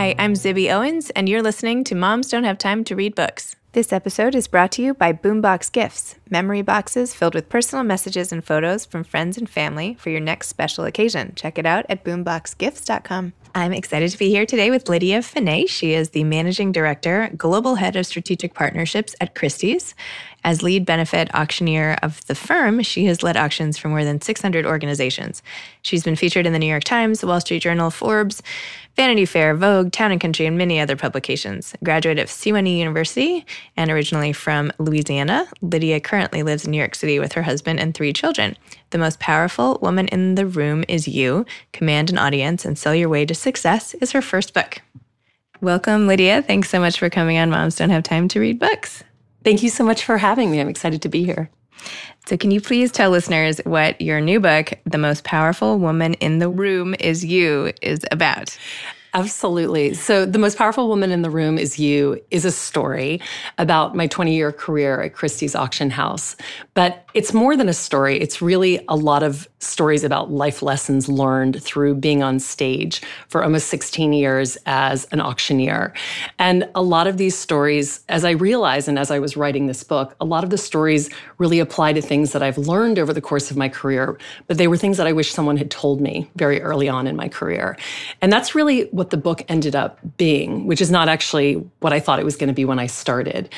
Hi, I'm Zibby Owens, and you're listening to Moms Don't Have Time to Read Books. This episode is brought to you by Boombox Gifts, memory boxes filled with personal messages and photos from friends and family for your next special occasion. Check it out at boomboxgifts.com. I'm excited to be here today with Lydia Fenet. She is the Managing Director, Global Head of Strategic Partnerships at Christie's. As lead benefit auctioneer of the firm, she has led auctions for more than 600 organizations. She's been featured in the New York Times, the Wall Street Journal, Forbes, Vanity Fair, Vogue, Town and Country, and many other publications. Graduate of Sewanee University and originally from Louisiana, Lydia currently lives in New York City with her husband and three children. The most powerful woman in the room is you. Command an audience and sell your way to success is her first book. Welcome, Lydia. Thanks so much for coming on Moms Don't Have Time to Read Books. Thank you so much for having me. I'm excited to be here. So, can you please tell listeners what your new book, The Most Powerful Woman in the Room Is You, is about? Absolutely. So, The Most Powerful Woman in the Room is You is a story about my 20 year career at Christie's Auction House. But it's more than a story, it's really a lot of stories about life lessons learned through being on stage for almost 16 years as an auctioneer. And a lot of these stories, as I realized and as I was writing this book, a lot of the stories really apply to things that I've learned over the course of my career, but they were things that I wish someone had told me very early on in my career. And that's really what the book ended up being, which is not actually what I thought it was going to be when I started.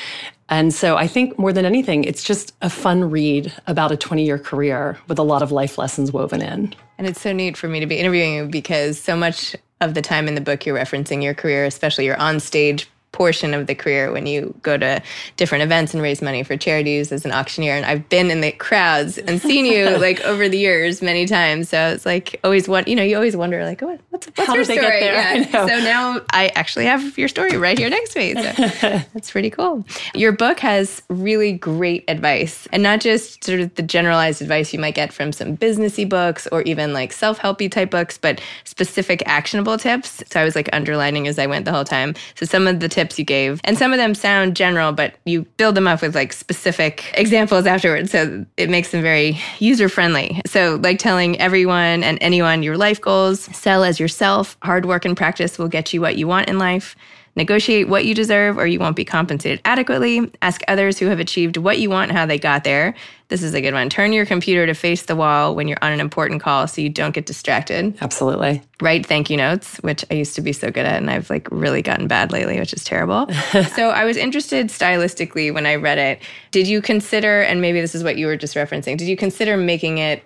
And so I think more than anything, it's just a fun read about a 20 year career with a lot of life lessons woven in. And it's so neat for me to be interviewing you because so much of the time in the book you're referencing your career, especially your on stage portion of the career when you go to different events and raise money for charities as an auctioneer. And I've been in the crowds and seen you like over the years many times. So it's like always what you know, you always wonder like, what, what's, what's How your story? get there? Yeah. So now I actually have your story right here next to me. So that's pretty cool. Your book has really great advice and not just sort of the generalized advice you might get from some businessy books or even like self-helpy type books, but specific actionable tips. So I was like underlining as I went the whole time. So some of the tips tips you gave. And some of them sound general, but you build them up with like specific examples afterwards. So it makes them very user friendly. So, like telling everyone and anyone your life goals, sell as yourself, hard work and practice will get you what you want in life. Negotiate what you deserve or you won't be compensated adequately. Ask others who have achieved what you want and how they got there. This is a good one. Turn your computer to face the wall when you're on an important call so you don't get distracted. Absolutely. Write thank you notes, which I used to be so good at and I've like really gotten bad lately, which is terrible. so I was interested stylistically when I read it. Did you consider, and maybe this is what you were just referencing, did you consider making it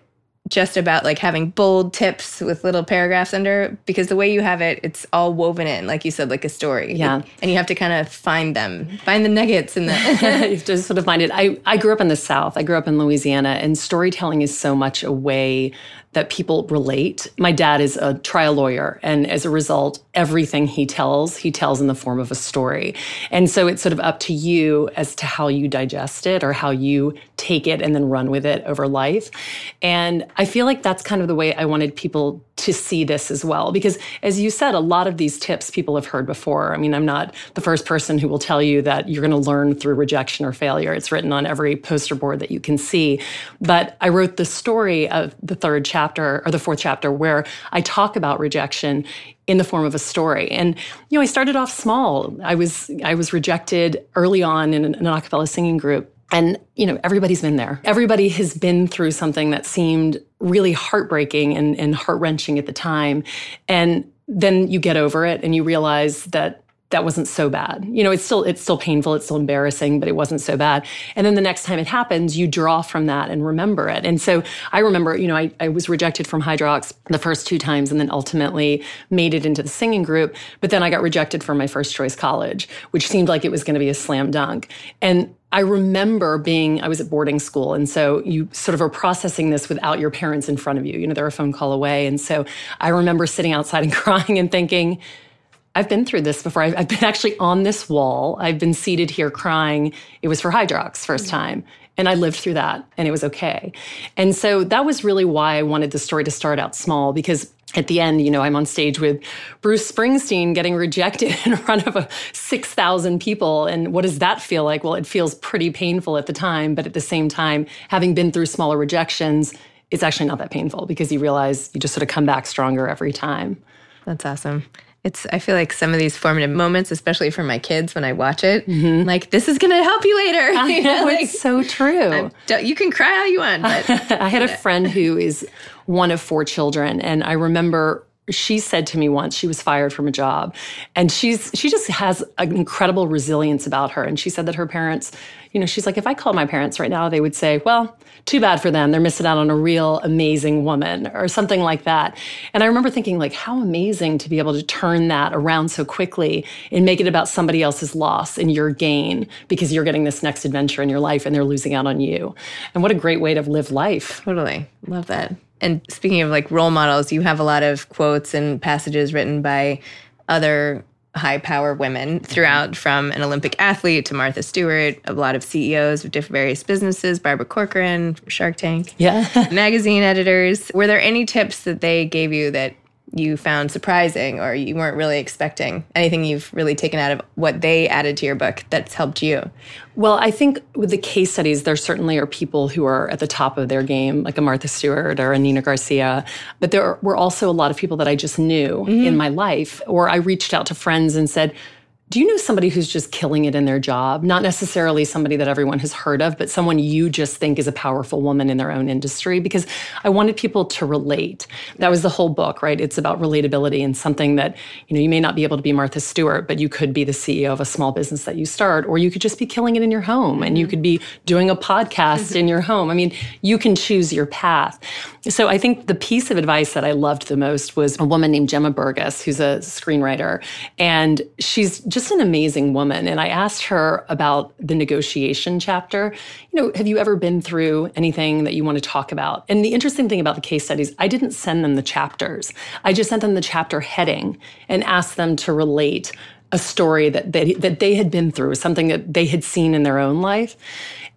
just about like having bold tips with little paragraphs under because the way you have it it's all woven in like you said like a story. Yeah. and you have to kind of find them find the nuggets in the you have to sort of find it. I, I grew up in the south. I grew up in louisiana and storytelling is so much a way that people relate. My dad is a trial lawyer, and as a result, everything he tells, he tells in the form of a story. And so it's sort of up to you as to how you digest it or how you take it and then run with it over life. And I feel like that's kind of the way I wanted people to see this as well. Because as you said, a lot of these tips people have heard before. I mean, I'm not the first person who will tell you that you're going to learn through rejection or failure. It's written on every poster board that you can see. But I wrote the story of the third chapter or the fourth chapter where I talk about rejection in the form of a story. And you know, I started off small. I was I was rejected early on in an, an a cappella singing group and, you know, everybody's been there. Everybody has been through something that seemed really heartbreaking and, and heart wrenching at the time. And then you get over it and you realize that that wasn't so bad. You know, it's still it's still painful, it's still embarrassing, but it wasn't so bad. And then the next time it happens, you draw from that and remember it. And so I remember, you know, I, I was rejected from Hydrox the first two times and then ultimately made it into the singing group. But then I got rejected from my first choice college, which seemed like it was going to be a slam dunk. And I remember being, I was at boarding school. And so you sort of are processing this without your parents in front of you. You know, they're a phone call away. And so I remember sitting outside and crying and thinking, I've been through this before. I've, I've, been actually on this wall. I've been seated here crying. It was for Hydrox first mm-hmm. time. And I lived through that and it was okay. And so that was really why I wanted the story to start out small because at the end, you know, I'm on stage with Bruce Springsteen getting rejected in front of 6,000 people. And what does that feel like? Well, it feels pretty painful at the time. But at the same time, having been through smaller rejections, it's actually not that painful because you realize you just sort of come back stronger every time. That's awesome It's I feel like some of these formative moments, especially for my kids when I watch it, mm-hmm. like this is going to help you later. I you know, like, it's so true. You can cry all you want. But, I had a friend who is one of four children, and I remember she said to me once she was fired from a job and she's she just has an incredible resilience about her. And she said that her parents you know she's like if i called my parents right now they would say well too bad for them. They're missing out on a real amazing woman or something like that. And i remember thinking like how amazing to be able to turn that around so quickly and make it about somebody else's loss and your gain because you're getting this next adventure in your life and they're losing out on you. And what a great way to live life. Totally. Love that and speaking of like role models, you have a lot of quotes and passages written by other high power women mm-hmm. throughout from an Olympic athlete to Martha Stewart, a lot of CEOs of different various businesses, Barbara Corcoran, Shark Tank, yeah, magazine editors. Were there any tips that they gave you that you found surprising or you weren't really expecting? Anything you've really taken out of what they added to your book that's helped you? Well, I think with the case studies, there certainly are people who are at the top of their game, like a Martha Stewart or a Nina Garcia. But there were also a lot of people that I just knew mm-hmm. in my life, or I reached out to friends and said, do you know somebody who's just killing it in their job? Not necessarily somebody that everyone has heard of, but someone you just think is a powerful woman in their own industry? Because I wanted people to relate. That was the whole book, right? It's about relatability and something that, you know, you may not be able to be Martha Stewart, but you could be the CEO of a small business that you start, or you could just be killing it in your home and you mm-hmm. could be doing a podcast in your home. I mean, you can choose your path. So I think the piece of advice that I loved the most was a woman named Gemma Burgess, who's a screenwriter. And she's just an amazing woman. And I asked her about the negotiation chapter. You know, have you ever been through anything that you want to talk about? And the interesting thing about the case studies, I didn't send them the chapters. I just sent them the chapter heading and asked them to relate a story that they, that they had been through, something that they had seen in their own life.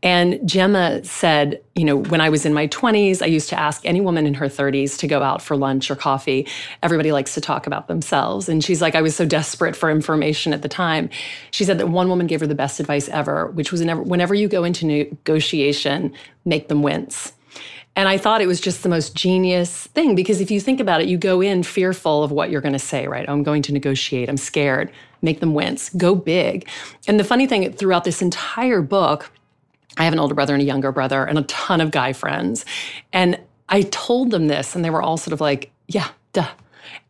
And Gemma said, you know, when I was in my 20s, I used to ask any woman in her 30s to go out for lunch or coffee. Everybody likes to talk about themselves. And she's like, I was so desperate for information at the time. She said that one woman gave her the best advice ever, which was whenever, whenever you go into negotiation, make them wince. And I thought it was just the most genius thing because if you think about it, you go in fearful of what you're going to say, right? I'm going to negotiate. I'm scared. Make them wince. Go big. And the funny thing throughout this entire book, I have an older brother and a younger brother and a ton of guy friends. And I told them this, and they were all sort of like, yeah, duh.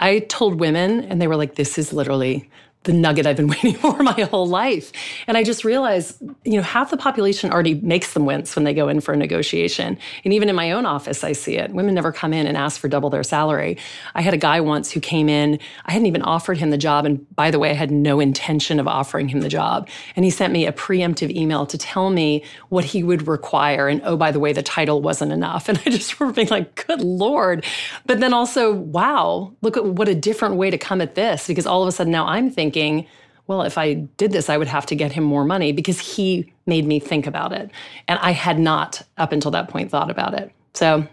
I told women, and they were like, this is literally the nugget I've been waiting for my whole life. And I just realized, you know, half the population already makes them wince when they go in for a negotiation. And even in my own office, I see it. Women never come in and ask for double their salary. I had a guy once who came in, I hadn't even offered him the job. And by the way, I had no intention of offering him the job. And he sent me a preemptive email to tell me what he would require. And oh, by the way, the title wasn't enough. And I just remember being like, good Lord. But then also, wow, look at what a different way to come at this. Because all of a sudden now I'm thinking, thinking, well, if I did this, I would have to get him more money because he made me think about it. And I had not, up until that point, thought about it. So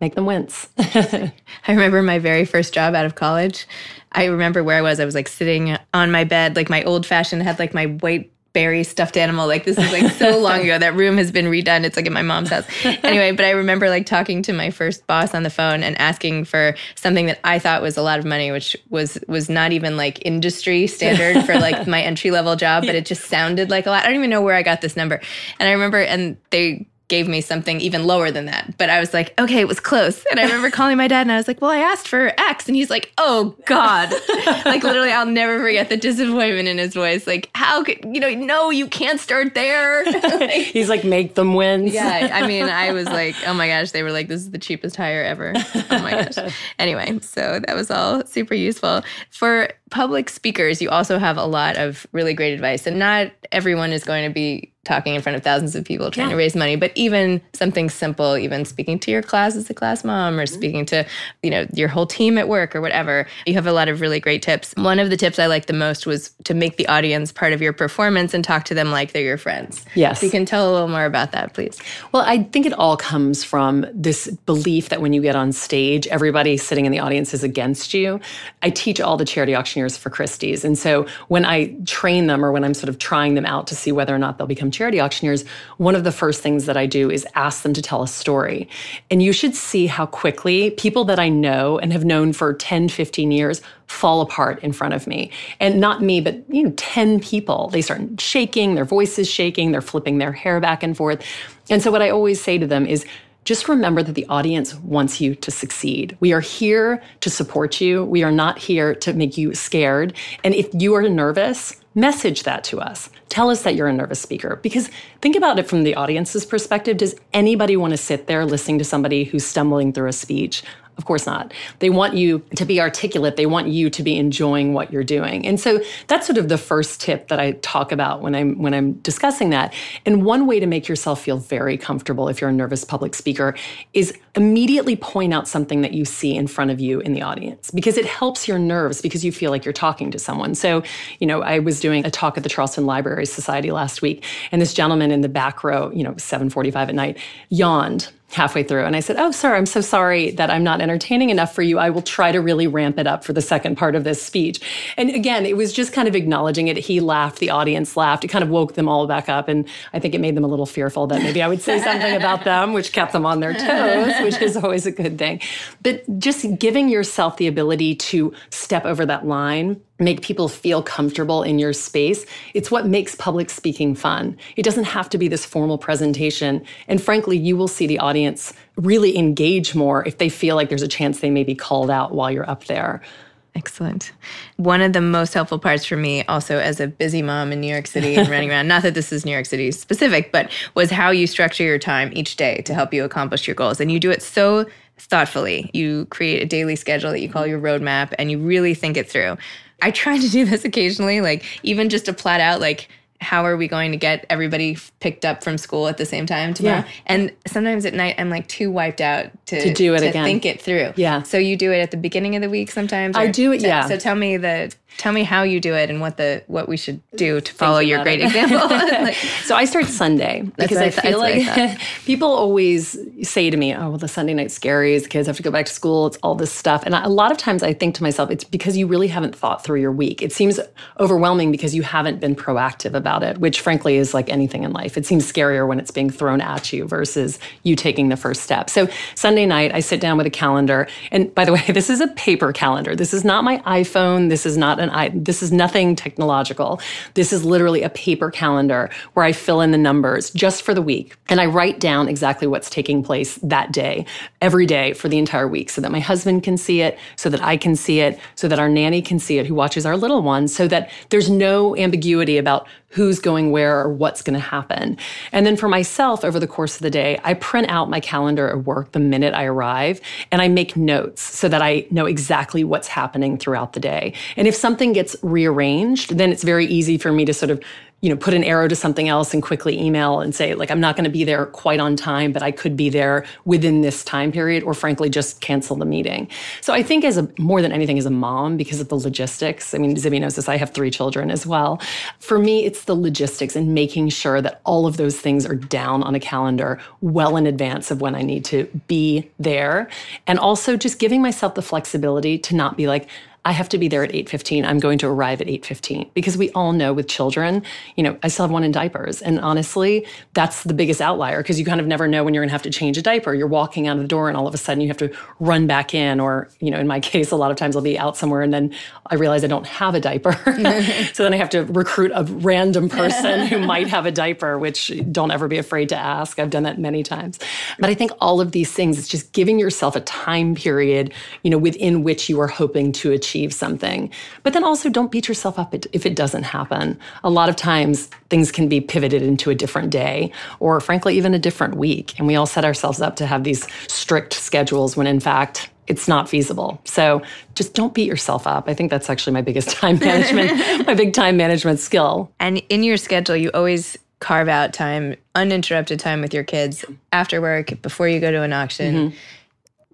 make them wince. I remember my very first job out of college. I remember where I was. I was like sitting on my bed, like my old fashioned, had like my white berry stuffed animal. Like this is like so long ago. That room has been redone. It's like at my mom's house. Anyway, but I remember like talking to my first boss on the phone and asking for something that I thought was a lot of money, which was was not even like industry standard for like my entry level job, but it just sounded like a lot. I don't even know where I got this number. And I remember and they gave me something even lower than that. But I was like, okay, it was close. And I remember calling my dad and I was like, well, I asked for X. And he's like, oh God. like literally, I'll never forget the disappointment in his voice. Like, how could, you know, no, you can't start there. like, he's like, make them win. Yeah. I mean, I was like, oh my gosh, they were like, this is the cheapest hire ever. Oh my gosh. anyway, so that was all super useful. For public speakers, you also have a lot of really great advice. And not everyone is going to be talking in front of thousands of people trying yeah. to raise money but even something simple even speaking to your class as a class mom or mm-hmm. speaking to you know your whole team at work or whatever you have a lot of really great tips one of the tips i liked the most was to make the audience part of your performance and talk to them like they're your friends yes so you can tell a little more about that please well i think it all comes from this belief that when you get on stage everybody sitting in the audience is against you i teach all the charity auctioneers for Christie's. And so when I train them or when I'm sort of trying them out to see whether or not they'll become charity auctioneers, one of the first things that I do is ask them to tell a story. And you should see how quickly people that I know and have known for 10, 15 years fall apart in front of me. And not me, but you know, 10 people. They start shaking, their voices shaking, they're flipping their hair back and forth. And so what I always say to them is just remember that the audience wants you to succeed. We are here to support you. We are not here to make you scared. And if you are nervous, message that to us. Tell us that you're a nervous speaker. Because think about it from the audience's perspective. Does anybody want to sit there listening to somebody who's stumbling through a speech? Of course not. They want you to be articulate. They want you to be enjoying what you're doing. And so that's sort of the first tip that I talk about when I'm when I'm discussing that. And one way to make yourself feel very comfortable if you're a nervous public speaker is immediately point out something that you see in front of you in the audience because it helps your nerves because you feel like you're talking to someone. So, you know, I was doing a talk at the Charleston Library Society last week and this gentleman in the back row, you know, 7:45 at night, yawned halfway through. And I said, Oh, sir, I'm so sorry that I'm not entertaining enough for you. I will try to really ramp it up for the second part of this speech. And again, it was just kind of acknowledging it. He laughed, the audience laughed. It kind of woke them all back up. And I think it made them a little fearful that maybe I would say something about them, which kept them on their toes, which is always a good thing. But just giving yourself the ability to step over that line make people feel comfortable in your space. It's what makes public speaking fun. It doesn't have to be this formal presentation. And frankly, you will see the audience really engage more if they feel like there's a chance they may be called out while you're up there. Excellent. One of the most helpful parts for me, also as a busy mom in New York City and running around, not that this is New York City specific, but was how you structure your time each day to help you accomplish your goals. And you do it so thoughtfully. You create a daily schedule that you call your roadmap and you really think it through. I try to do this occasionally, like even just to plat out like how are we going to get everybody picked up from school at the same time tomorrow? Yeah. And sometimes at night I'm like too wiped out to, to do it to again. think it through. Yeah. So you do it at the beginning of the week sometimes. I do it. Yeah. So tell me the tell me how you do it and what the what we should do to follow your great it. example. like, so I start Sunday because I, feel like people always say to me, "Oh, well, the Sunday night's scary. The kids have to go back to school. It's all this stuff." And I, a lot of times I think to myself, it's because you really haven't thought through your week. It seems overwhelming because you haven't been proactive about it, which frankly is like anything in life. It seems scarier when it's being thrown at you versus you taking the first step. So Sunday night, I sit down with a calendar, and by the way, this is a paper calendar. This is not my iPhone. This is not an I. This is nothing technological. This is literally a paper calendar where I fill in the numbers just for the week, and I write down exactly what's taking place that day, every day for the entire week, so that my husband can see it, so that I can see it, so that our nanny can see it, who watches our little ones, so that there's no ambiguity about who's going where or what's going to happen. And then for myself, over the course of the day, I print out my calendar at work the minute I arrive and I make notes so that I know exactly what's happening throughout the day. And if something gets rearranged, then it's very easy for me to sort of you know, put an arrow to something else and quickly email and say, like, I'm not going to be there quite on time, but I could be there within this time period, or frankly, just cancel the meeting. So I think as a more than anything as a mom, because of the logistics, I mean, Zibby knows this, I have three children as well. For me, it's the logistics and making sure that all of those things are down on a calendar well in advance of when I need to be there. And also just giving myself the flexibility to not be like, I have to be there at 8:15. I'm going to arrive at 8:15 because we all know with children, you know, I still have one in diapers and honestly, that's the biggest outlier because you kind of never know when you're going to have to change a diaper. You're walking out of the door and all of a sudden you have to run back in or, you know, in my case a lot of times I'll be out somewhere and then I realize I don't have a diaper. so then I have to recruit a random person who might have a diaper, which don't ever be afraid to ask. I've done that many times. But I think all of these things it's just giving yourself a time period, you know, within which you are hoping to achieve achieve something. But then also don't beat yourself up if it doesn't happen. A lot of times things can be pivoted into a different day or frankly even a different week. And we all set ourselves up to have these strict schedules when in fact it's not feasible. So just don't beat yourself up. I think that's actually my biggest time management, my big time management skill. And in your schedule, you always carve out time, uninterrupted time with your kids after work, before you go to an auction. Mm-hmm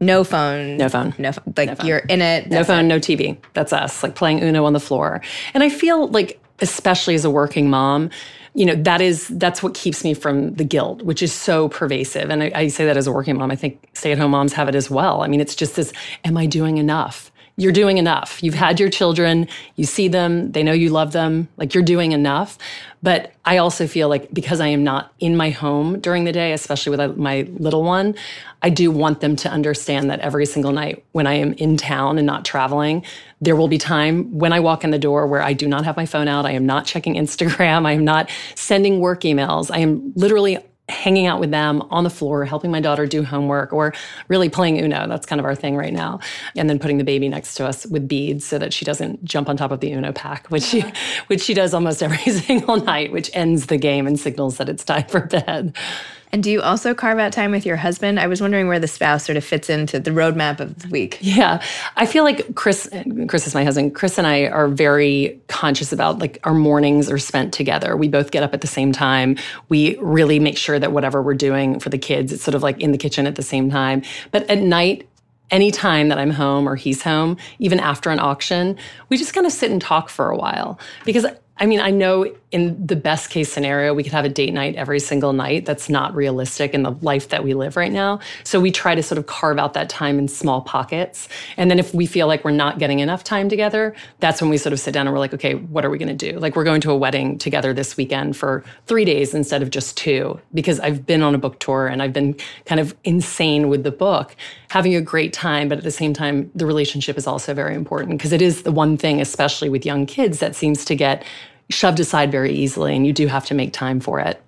no phone. No phone. No phone. Like no phone. you're in it. No phone, it. no TV. That's us, like playing Uno on the floor. And I feel like, especially as a working mom, you know, that is, that's what keeps me from the guilt, which is so pervasive. And I, I say that as a working mom. I think stay at home moms have it as well. I mean, it's just this, am I doing enough? You're doing enough. You've had your children, you see them, they know you love them, like you're doing enough. But I also feel like because I am not in my home during the day, especially with uh, my little one, I do want them to understand that every single night when I am in town and not traveling, there will be time when I walk in the door where I do not have my phone out. I am not checking Instagram. I am not sending work emails. I am literally hanging out with them on the floor, helping my daughter do homework, or really playing Uno. That's kind of our thing right now. And then putting the baby next to us with beads so that she doesn't jump on top of the Uno pack, which she uh-huh. which she does almost every single night, which ends the game and signals that it's time for bed. And do you also carve out time with your husband? I was wondering where the spouse sort of fits into the roadmap of the week. Yeah. I feel like Chris Chris is my husband. Chris and I are very conscious about like our mornings are spent together. We both get up at the same time. We really make sure that whatever we're doing for the kids, it's sort of like in the kitchen at the same time. But at night, any time that I'm home or he's home, even after an auction, we just kind of sit and talk for a while because I mean, I know in the best case scenario, we could have a date night every single night. That's not realistic in the life that we live right now. So we try to sort of carve out that time in small pockets. And then if we feel like we're not getting enough time together, that's when we sort of sit down and we're like, okay, what are we going to do? Like, we're going to a wedding together this weekend for three days instead of just two, because I've been on a book tour and I've been kind of insane with the book, having a great time. But at the same time, the relationship is also very important because it is the one thing, especially with young kids, that seems to get shoved aside very easily, and you do have to make time for it.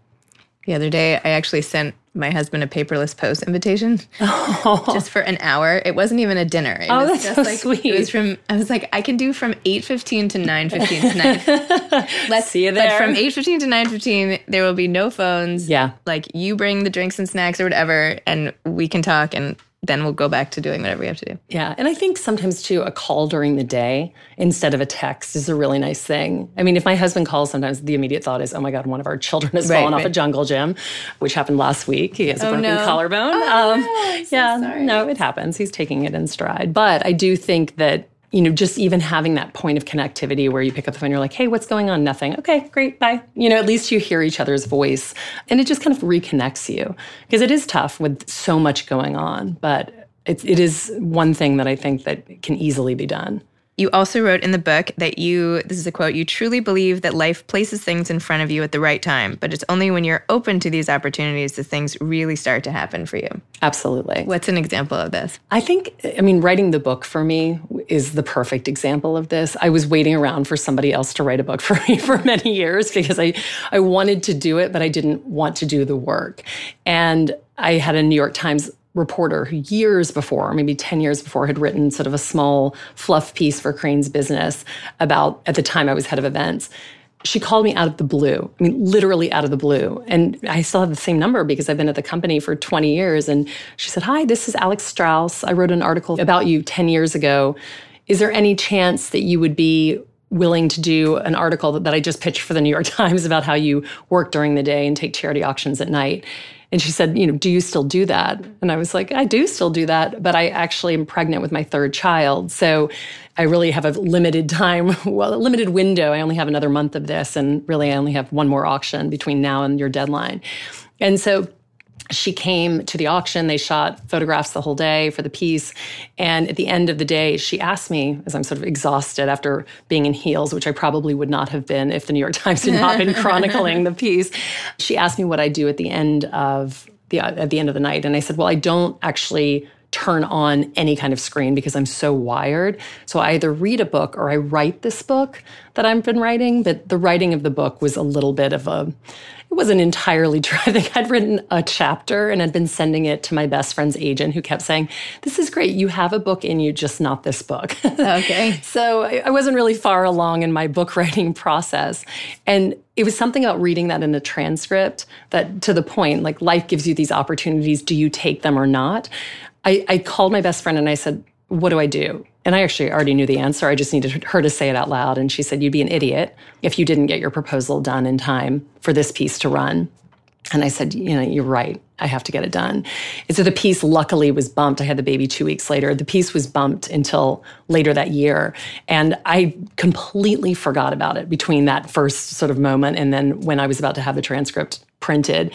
The other day, I actually sent my husband a paperless post invitation oh. just for an hour. It wasn't even a dinner. It oh, was that's just so like, sweet. It was from. I was like, I can do from eight fifteen to nine fifteen tonight. Let's see you there. But from eight fifteen to nine fifteen, there will be no phones. Yeah, like you bring the drinks and snacks or whatever, and we can talk and then we'll go back to doing whatever we have to do. Yeah. And I think sometimes too, a call during the day instead of a text is a really nice thing. I mean, if my husband calls, sometimes the immediate thought is, oh my God, one of our children has right, fallen right. off a jungle gym, which happened last week. He has a oh, broken no. collarbone. Oh, um, no, yeah. So no, it happens. He's taking it in stride. But I do think that you know, just even having that point of connectivity where you pick up the phone, you're like, hey, what's going on? Nothing. Okay, great, bye. You know, at least you hear each other's voice and it just kind of reconnects you because it is tough with so much going on. But it, it is one thing that I think that can easily be done. You also wrote in the book that you, this is a quote, you truly believe that life places things in front of you at the right time, but it's only when you're open to these opportunities that things really start to happen for you. Absolutely. What's an example of this? I think, I mean, writing the book for me is the perfect example of this. I was waiting around for somebody else to write a book for me for many years because I, I wanted to do it, but I didn't want to do the work. And I had a New York Times reporter who years before, maybe 10 years before, had written sort of a small fluff piece for Crain's business about, at the time I was head of events. She called me out of the blue. I mean, literally out of the blue. And I still have the same number because I've been at the company for 20 years. And she said, Hi, this is Alex Strauss. I wrote an article about you 10 years ago. Is there any chance that you would be willing to do an article that, that I just pitched for the New York Times about how you work during the day and take charity auctions at night? And she said, you know, do you still do that? And I was like, I do still do that, but I actually am pregnant with my third child. So I really have a limited time, well, a limited window. I only have another month of this. And really, I only have one more auction between now and your deadline. And so she came to the auction. They shot photographs the whole day for the piece. And at the end of the day, she asked me, as I'm sort of exhausted after being in heels, which I probably would not have been if the New York Times had not been chronicling the piece, she asked me what I do at the end of the at the end of the night. And I said, well, I don't actually turn on any kind of screen because I'm so wired. So I either read a book or I write this book that I've been writing. But the writing of the book was a little bit of a it wasn't entirely true. I think I'd written a chapter and I'd been sending it to my best friend's agent who kept saying, This is great. You have a book in you, just not this book. Okay. so I wasn't really far along in my book writing process. And it was something about reading that in a transcript that to the point, like life gives you these opportunities. Do you take them or not? I, I called my best friend and I said, What do I do? And I actually already knew the answer. I just needed her to say it out loud. And she said, You'd be an idiot if you didn't get your proposal done in time for this piece to run. And I said, You know, you're right. I have to get it done. And so the piece luckily was bumped. I had the baby two weeks later. The piece was bumped until later that year. And I completely forgot about it between that first sort of moment and then when I was about to have the transcript printed.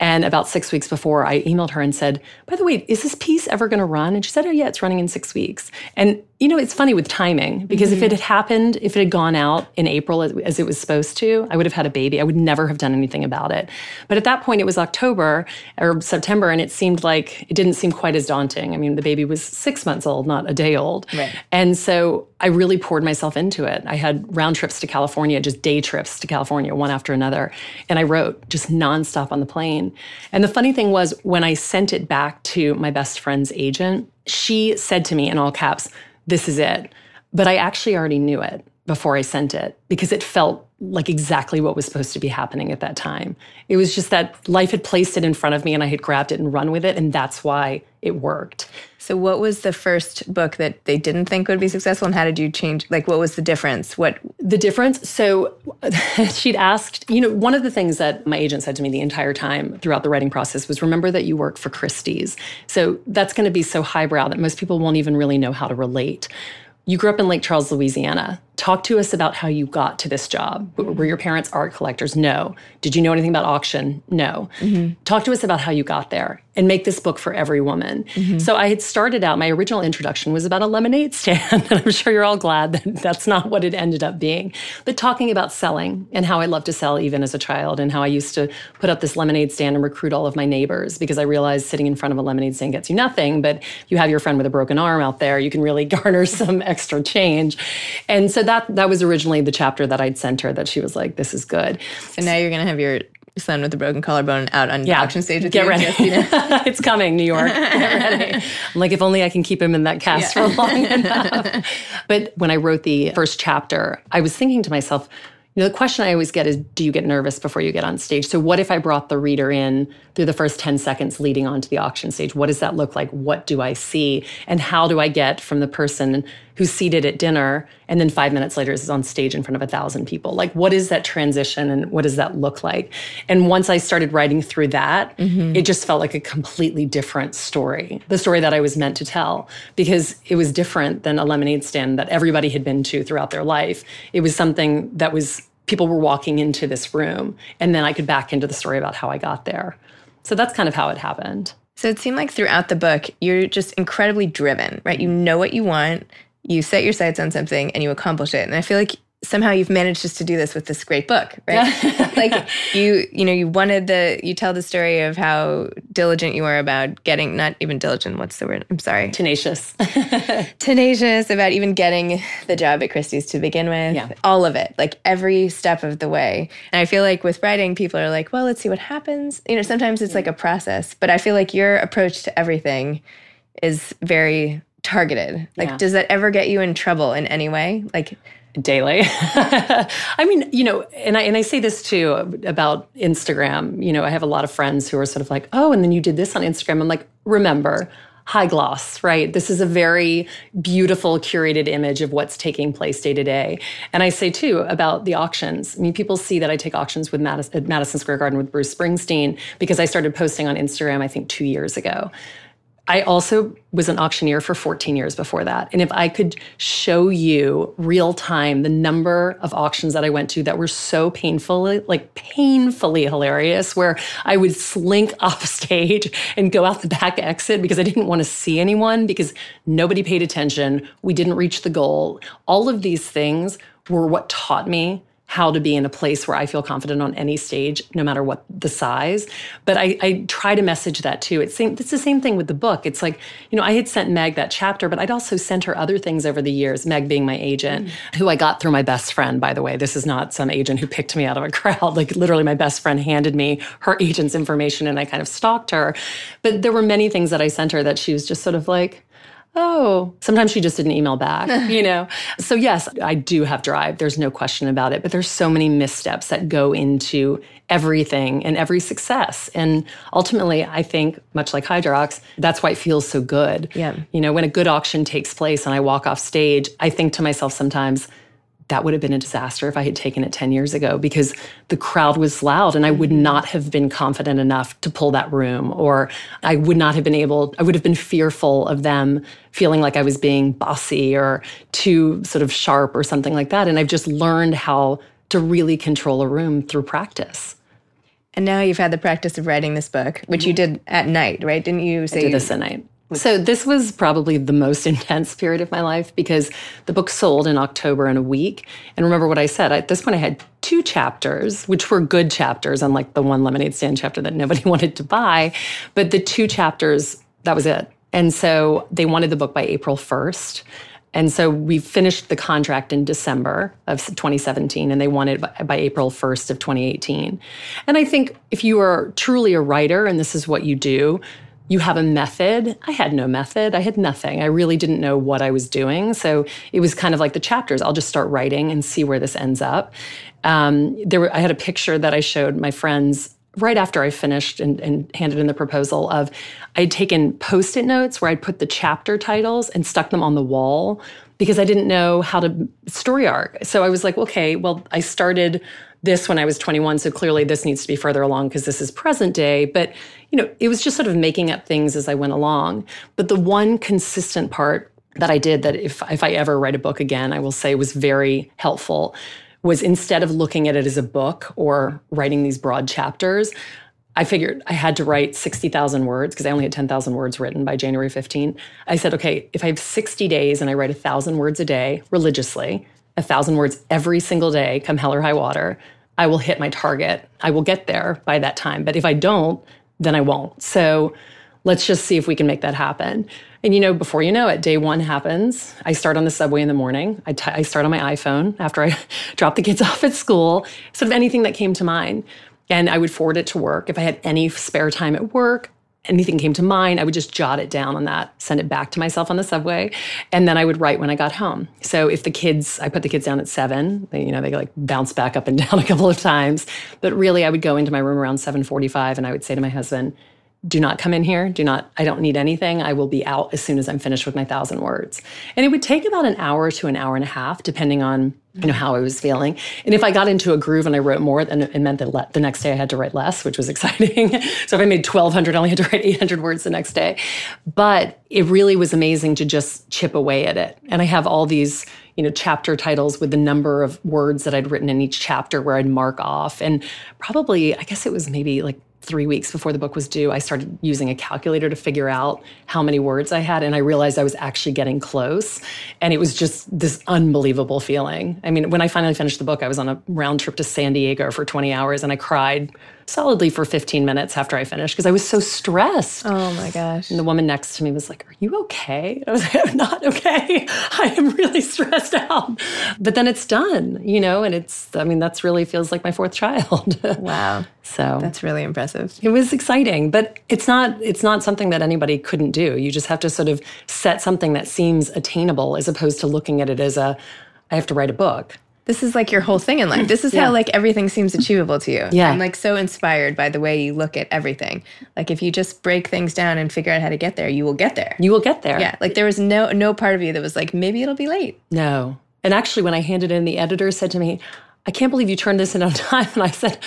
And about six weeks before, I emailed her and said, By the way, is this piece ever going to run? And she said, Oh, yeah, it's running in six weeks. And you know, it's funny with timing because mm-hmm. if it had happened, if it had gone out in April as, as, it was supposed to, I would have had a baby. I would never have done anything about it. But at that point, it was October or September, and it seemed like it didn't seem quite as daunting. I mean, the baby was six months old, not a day old. Right. And so I really poured myself into it. I had round trips to California, just day trips to California, one after another. And I wrote just nonstop on the plane. And the funny thing was, when I sent it back to my best friend's agent, she said to me in all caps, this is it. But I actually already knew it before I sent it because it felt like exactly what was supposed to be happening at that time. It was just that life had placed it in front of me and I had grabbed it and run with it. And that's why it worked. So, what was the first book that they didn't think would be successful? And how did you change? Like, what was the difference? What the difference? So, she'd asked, you know, one of the things that my agent said to me the entire time throughout the writing process was remember that you work for Christie's. So, that's going to be so highbrow that most people won't even really know how to relate. You grew up in Lake Charles, Louisiana. Talk to us about how you got to this job. Were your parents art collectors? No. Did you know anything about auction? No. Mm-hmm. Talk to us about how you got there and make this book for every woman. Mm-hmm. So I had started out, my original introduction was about a lemonade stand. and I'm sure you're all glad that that's not what it ended up being. But talking about selling and how I loved to sell even as a child and how I used to put up this lemonade stand and recruit all of my neighbors because I realized sitting in front of a lemonade stand gets you nothing, but you have your friend with a broken arm out there, you can really garner some extra change. And so that that was originally the chapter that I'd sent her that she was like, this is good. So now you're gonna have your son with the broken collarbone out on yeah. auction stage with Get you. ready. Just, you know. it's coming, New York. Get ready. I'm like, if only I can keep him in that cast yeah. for long enough. But when I wrote the first chapter, I was thinking to myself, you know, the question I always get is do you get nervous before you get on stage? So, what if I brought the reader in through the first 10 seconds leading onto the auction stage? What does that look like? What do I see? And how do I get from the person who's seated at dinner and then five minutes later is on stage in front of a thousand people? Like, what is that transition and what does that look like? And once I started writing through that, mm-hmm. it just felt like a completely different story, the story that I was meant to tell, because it was different than a lemonade stand that everybody had been to throughout their life. It was something that was people were walking into this room and then I could back into the story about how I got there. So that's kind of how it happened. So it seemed like throughout the book, you're just incredibly driven, right? You know what you want, you set your sights on something, and you accomplish it. And I feel like somehow you've managed just to do this with this great book, right? like you, you know, you wanted the, you tell the story of how diligent you are about getting, not even diligent, what's the word? I'm sorry. Tenacious. Tenacious about even getting the job at Christie's to begin with. Yeah. All of it, like every step of the way. And I feel like with writing, people are like, well, let's see what happens. You know, sometimes it's like a process, but I feel like your approach to everything is very targeted. Like, yeah. does that ever get you in trouble in any way? Like, daily. I mean, you know, and I and I say this too about Instagram. You know, I have a lot of friends who are sort of like, "Oh, and then you did this on Instagram." I'm like, "Remember, high gloss, right? This is a very beautiful curated image of what's taking place day to day." And I say too about the auctions. I mean, people see that I take auctions with Madison, at Madison Square Garden with Bruce Springsteen because I started posting on Instagram I think 2 years ago. I also was an auctioneer for 14 years before that. And if I could show you real time the number of auctions that I went to that were so painfully, like painfully hilarious, where I would slink off stage and go out the back exit because I didn't want to see anyone because nobody paid attention. We didn't reach the goal. All of these things were what taught me how to be in a place where I feel confident on any stage, no matter what the size. But I, I try to message that too. It's, same, it's the same thing with the book. It's like, you know, I had sent Meg that chapter, but I'd also sent her other things over the years, Meg being my agent, mm. who I got through my best friend, by the way. This is not some agent who picked me out of a crowd. Like literally my best friend handed me her agent's information and I kind of stalked her. But there were many things that I sent her that she was just sort of like, oh, sometimes she just didn't email back, you know? So, yes, I do have drive. There's no question about it. But there's so many missteps that go into everything and every success. And ultimately, I think, much like Hydrox, that's why it feels so good. Yeah. You know, when a good auction takes place and I walk off stage, I think to myself sometimes, that would have been a disaster if I had taken it 10 years ago because the crowd was loud and I would mm-hmm. not have been confident enough to pull that room, or I would not have been able, I would have been fearful of them feeling like I was being bossy or too sort of sharp or something like that. And I've just learned how to really control a room through practice. And now you've had the practice of writing this book, which mm-hmm. you did at night, right? Didn't you say I did this at night? So this was probably the most intense period of my life because the book sold in October in a week. And remember what I said, at this point I had two chapters, which were good chapters, unlike the one lemonade stand chapter that nobody wanted to buy. But the two chapters, that was it. And so they wanted the book by April 1st. And so we finished the contract in December of 2017, and they wanted by, by April 1st of 2018. And I think if you are truly a writer and this is what you do, you have a method. I had no method. I had nothing. I really didn't know what I was doing. So it was kind of like the chapters. I'll just start writing and see where this ends up. Um, there were, I had a picture that I showed my friends right after I finished and, and, handed in the proposal of I'd taken post-it notes where I'd put the chapter titles and stuck them on the wall because I didn't know how to story arc. So I was like, okay, well, I started this when I was 21, so clearly this needs to be further along because this is present day. But you know, it was just sort of making up things as I went along. But the one consistent part that I did that if if I ever write a book again, I will say was very helpful was instead of looking at it as a book or writing these broad chapters, I figured I had to write 60,000 words because I only had 10,000 words written by January 15. I said, okay, if I have 60 days and I write 1,000 words a day religiously, 1,000 words every single day, come hell or high water, I will hit my target. I will get there by that time. But if I don't, then I won't. So let's just see if we can make that happen. And you know, before you know it, day one happens. I start on the subway in the morning. I, t- I start on my iPhone after I drop the kids off at school, sort of anything that came to mind. And I would forward it to work. If I had any spare time at work, anything came to mind, I would just jot it down on that, send it back to myself on the subway, and then I would write when I got home. So if the kids, I put the kids down at seven, they, you know, they like bounce back up and down a couple of times. But really, I would go into my room around 7:45, and I would say to my husband, do not come in here. Do not, I don't need anything. I will be out as soon as I'm finished with my thousand words. And it would take about an hour to an hour and a half, depending on, you know, how I was feeling. And if I got into a groove and I wrote more, then it meant that le- the next day I had to write less, which was exciting. so if I made 1200, I only had to write 800 words the next day. But it really was amazing to just chip away at it. And I have all these, you know, chapter titles with the number of words that I'd written in each chapter where I'd mark off. And probably, I guess it was maybe like three weeks before the book was due, I started using a calculator to figure out how many words I had. And I realized I was actually getting close. And it was just this unbelievable feeling. I mean, when I finally finished the book, I was on a round trip to San Diego for 20 hours and I cried solidly for 15 minutes after I finished because I was so stressed. Oh my gosh. And the woman next to me was like, Are you okay? I was like, I'm not okay. I am really stressed out. But then it's done, you know, and it's, I mean, that's really feels like my fourth child. wow. So that's really impressive. It was exciting, but it's not it's not something that anybody couldn't do. You just have to sort of set something that seems attainable as opposed to looking at it as a I have to write a book. This is like your whole thing in life. This is yeah. how like everything seems achievable to you. Yeah. I'm like so inspired by the way you look at everything. Like if you just break things down and figure out how to get there, you will get there. You will get there. Yeah. Like there was no no part of you that was like maybe it'll be late. No. And actually when I handed in the editor said to me, I can't believe you turned this in on time. And I said,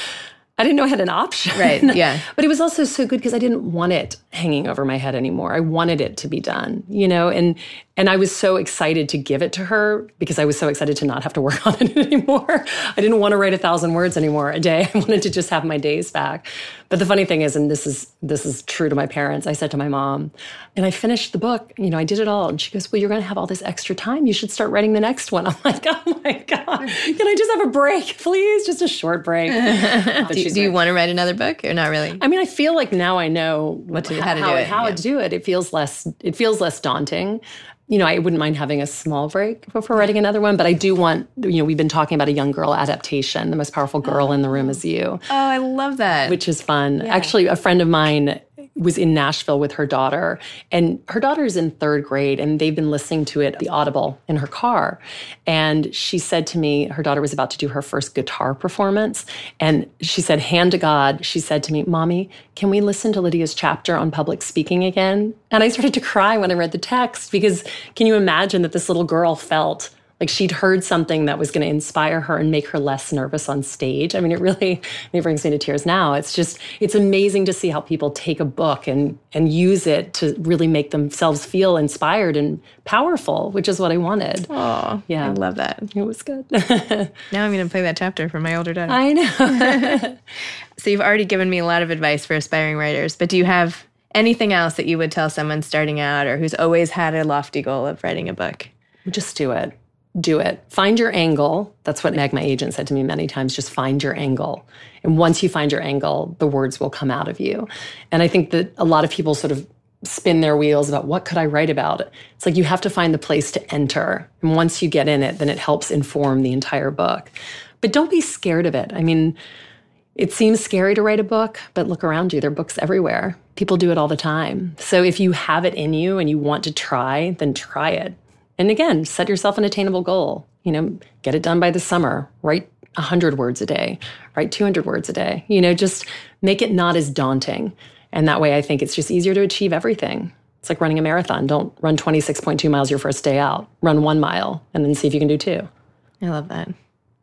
I didn't know I had an option. Right. Yeah. but it was also so good because I didn't want it hanging over my head anymore. I wanted it to be done, you know, and and I was so excited to give it to her because I was so excited to not have to work on it anymore. I didn't want to write a thousand words anymore a day. I wanted to just have my days back. But the funny thing is, and this is this is true to my parents, I said to my mom, and I finished the book, you know, I did it all. And she goes, Well, you're gonna have all this extra time. You should start writing the next one. I'm like, oh my God. Can I just have a break, please? Just a short break. do, you, do you want to write another book or not really? I mean, I feel like now I know what to, how, how to do it. How yeah. to do it. It feels less it feels less daunting you know, I wouldn't mind having a small break before writing another one, but I do want, you know, we've been talking about a young girl adaptation. The most powerful girl in the room is you. Oh, I love that. Which is fun. Yeah. Actually, a friend of mine was in Nashville with her daughter, and her daughter's in third grade, and they've been listening to it, the Audible, in her car. And she said to me, her daughter was about to do her first guitar performance, and she said, hand to God, she said to me, Mommy, can we listen to Lydia's chapter on public speaking again? And I started to cry when I read the text because can you imagine that this little girl felt like she'd heard something that was going to inspire her and make her less nervous on stage. I mean, it really it brings me to tears now. It's just it's amazing to see how people take a book and and use it to really make themselves feel inspired and powerful, which is what I wanted. Oh, yeah, I love that. It was good. now I'm going to play that chapter for my older daughter. I know. so you've already given me a lot of advice for aspiring writers, but do you have anything else that you would tell someone starting out or who's always had a lofty goal of writing a book? Just do it. Do it. Find your angle. That's what Meg, my agent, said to me many times. Just find your angle. And once you find your angle, the words will come out of you. And I think that a lot of people sort of spin their wheels about what could I write about. It's like you have to find the place to enter. And once you get in it, then it helps inform the entire book. But don't be scared of it. I mean, it seems scary to write a book, but look around you. There are books everywhere. People do it all the time. So if you have it in you and you want to try, then try it. And again, set yourself an attainable goal. You know, get it done by the summer. Write 100 words a day, write 200 words a day. You know, just make it not as daunting. And that way, I think it's just easier to achieve everything. It's like running a marathon. Don't run 26.2 miles your first day out. Run one mile and then see if you can do two. I love that.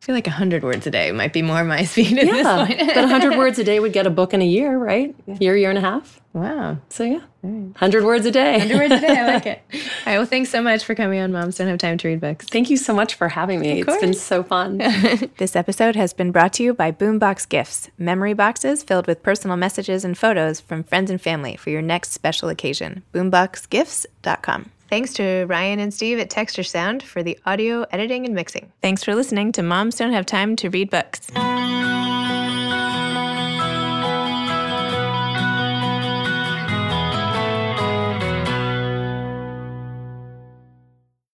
I feel like 100 words a day might be more my speed at yeah, this point. but 100 words a day would get a book in a year, right? Year, year and a half. Wow. So yeah, 100 words a day. 100 words a day. I like it. All right. Well, thanks so much for coming on Moms Don't Have Time to Read Books. Thank you so much for having me. It's been so fun. this episode has been brought to you by Boombox Gifts, memory boxes filled with personal messages and photos from friends and family for your next special occasion. Boomboxgifts.com. Thanks to Ryan and Steve at Texture Sound for the audio editing and mixing. Thanks for listening to Moms Don't Have Time to Read Books.